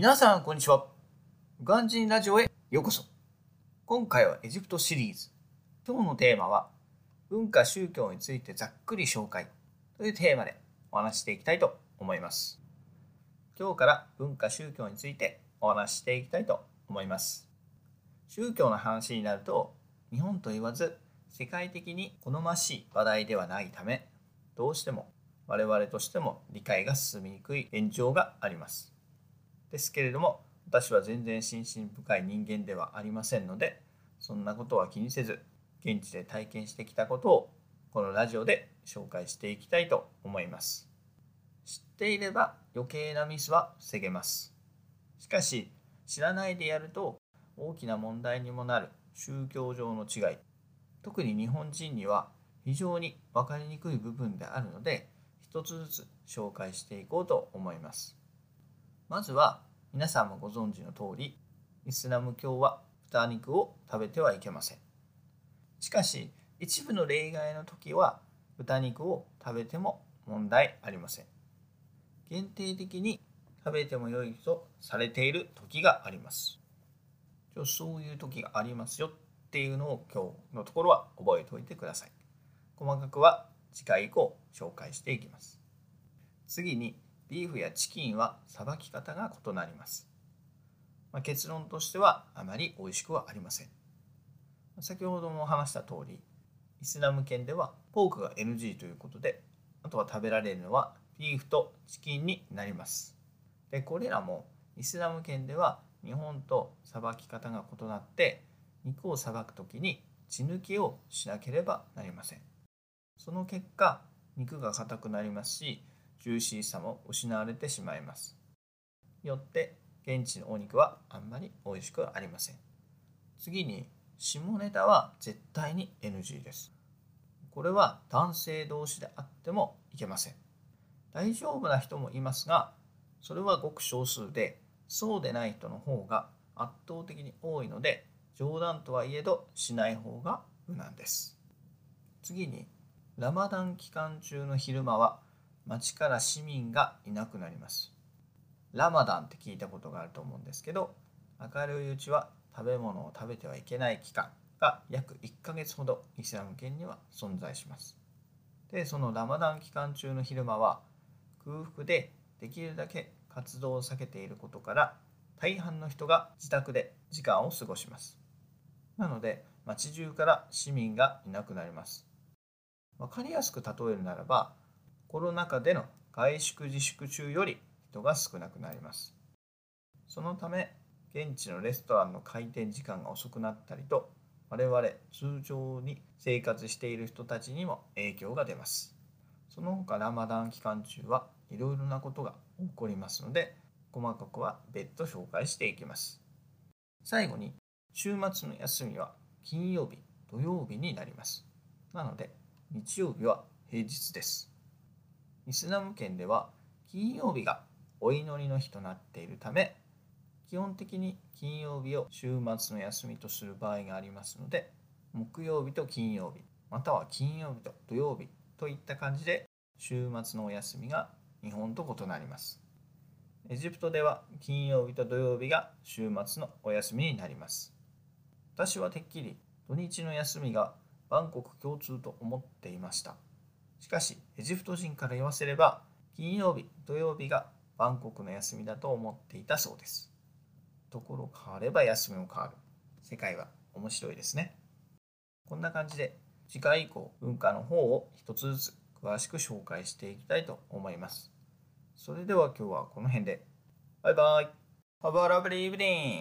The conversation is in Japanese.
皆さんこんにちは。ガンジンラジオへようこそ。今回はエジプトシリーズ。今日のテーマは文化宗教についてざっくり紹介というテーマでお話していきたいと思います。今日から文化宗教についてお話していきたいと思います。宗教の話になると日本と言わず世界的に好ましい話題ではないためどうしても我々としても理解が進みにくい現状があります。ですけれども私は全然心身深い人間ではありませんのでそんなことは気にせず現地で体験してきたことをこのラジオで紹介していきたいと思います。知っていれば余計なミスは防げます。しかし知らないでやると大きな問題にもなる宗教上の違い特に日本人には非常に分かりにくい部分であるので一つずつ紹介していこうと思います。まずは皆さんもご存知の通りイスラム教は豚肉を食べてはいけません。しかし一部の例外の時は豚肉を食べても問題ありません。限定的に食べても良いとされている時があります。そういう時がありますよっていうのを今日のところは覚えておいてください。細かくは次回以降紹介していきます。次にビーフやチキンはさばき方が異なります。まあ、結論としてはあまり美味しくはありません。先ほども話した通り、イスラム圏ではポークが NG ということで、あとは食べられるのはビーフとチキンになります。で、これらもイスラム圏では日本とさばき方が異なって、肉をさばく時に血抜きをしなければなりません。その結果、肉が硬くなりますし、ジューシーさも失われてしまいます。よって現地のお肉はあんまり美味しくありません。次に下ネタは絶対に NG です。これは男性同士であってもいけません。大丈夫な人もいますが、それはごく少数で、そうでない人の方が圧倒的に多いので、冗談とはいえどしない方が無難です。次に、ラマダン期間中の昼間は町から市民がいなくなります。ラマダンって聞いたことがあると思うんですけど、明るいうちは食べ物を食べてはいけない期間が約1ヶ月ほどイスラム圏には存在します。で、そのラマダン期間中の昼間は空腹でできるだけ活動を避けていることから大半の人が自宅で時間を過ごします。なので街中から市民がいなくなります。わかりやすく例えるならばコロナ禍での外出自粛中より人が少なくなります。そのため、現地のレストランの開店時間が遅くなったりと、我々通常に生活している人たちにも影響が出ます。その他ラマダン期間中はいろいろなことが起こりますので、細かくは別途紹介していきます。最後に、週末の休みは金曜日、土曜日になります。なので、日曜日は平日です。イスラム圏では金曜日がお祈りの日となっているため基本的に金曜日を週末の休みとする場合がありますので木曜日と金曜日または金曜日と土曜日といった感じで週末のお休みが日本と異なります。エジプトでは金曜日と土曜日が週末のお休みになります。私はてっきり土日の休みがバンコク共通と思っていました。しかし、エジプト人から言わせれば、金曜日、土曜日がバンコクの休みだと思っていたそうです。ところ変われば休みも変わる。世界は面白いですね。こんな感じで、次回以降、文化の方を一つずつ詳しく紹介していきたいと思います。それでは今日はこの辺で。バイバイ Have a lovely evening!